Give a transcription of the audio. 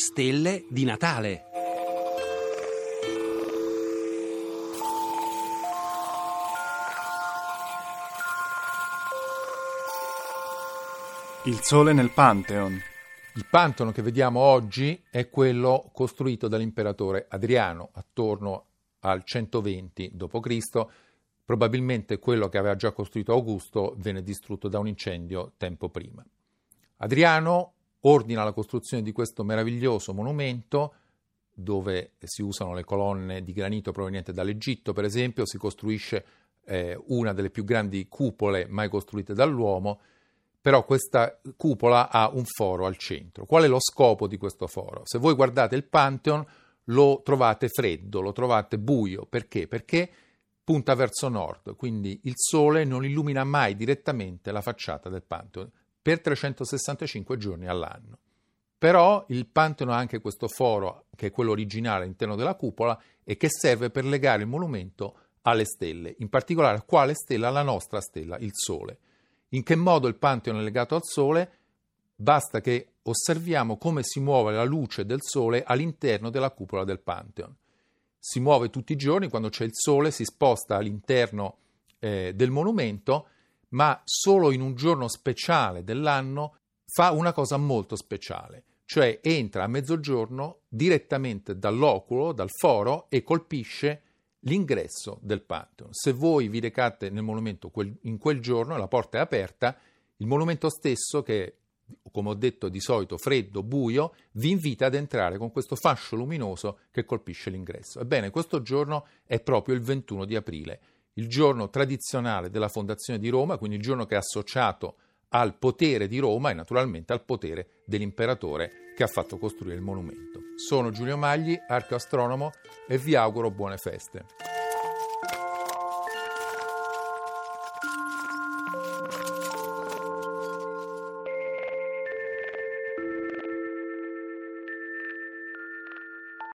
stelle di Natale. Il sole nel Pantheon. Il Pantheon che vediamo oggi è quello costruito dall'imperatore Adriano attorno al 120 d.C. Probabilmente quello che aveva già costruito Augusto venne distrutto da un incendio tempo prima. Adriano ordina la costruzione di questo meraviglioso monumento dove si usano le colonne di granito provenienti dall'Egitto, per esempio, si costruisce eh, una delle più grandi cupole mai costruite dall'uomo, però questa cupola ha un foro al centro. Qual è lo scopo di questo foro? Se voi guardate il Pantheon lo trovate freddo, lo trovate buio, perché? Perché punta verso nord, quindi il sole non illumina mai direttamente la facciata del Pantheon per 365 giorni all'anno. Però il Pantheon ha anche questo foro, che è quello originale all'interno della cupola, e che serve per legare il monumento alle stelle, in particolare a quale stella? La nostra stella, il Sole. In che modo il Pantheon è legato al Sole? Basta che osserviamo come si muove la luce del Sole all'interno della cupola del Pantheon. Si muove tutti i giorni, quando c'è il Sole si sposta all'interno eh, del monumento ma solo in un giorno speciale dell'anno fa una cosa molto speciale, cioè entra a mezzogiorno direttamente dall'oculo, dal foro e colpisce l'ingresso del Pantheon. Se voi vi recate nel monumento in quel giorno, la porta è aperta, il monumento stesso, che come ho detto di solito freddo, buio, vi invita ad entrare con questo fascio luminoso che colpisce l'ingresso. Ebbene, questo giorno è proprio il 21 di aprile il giorno tradizionale della fondazione di Roma, quindi il giorno che è associato al potere di Roma e naturalmente al potere dell'imperatore che ha fatto costruire il monumento. Sono Giulio Magli, archeoastronomo e vi auguro buone feste.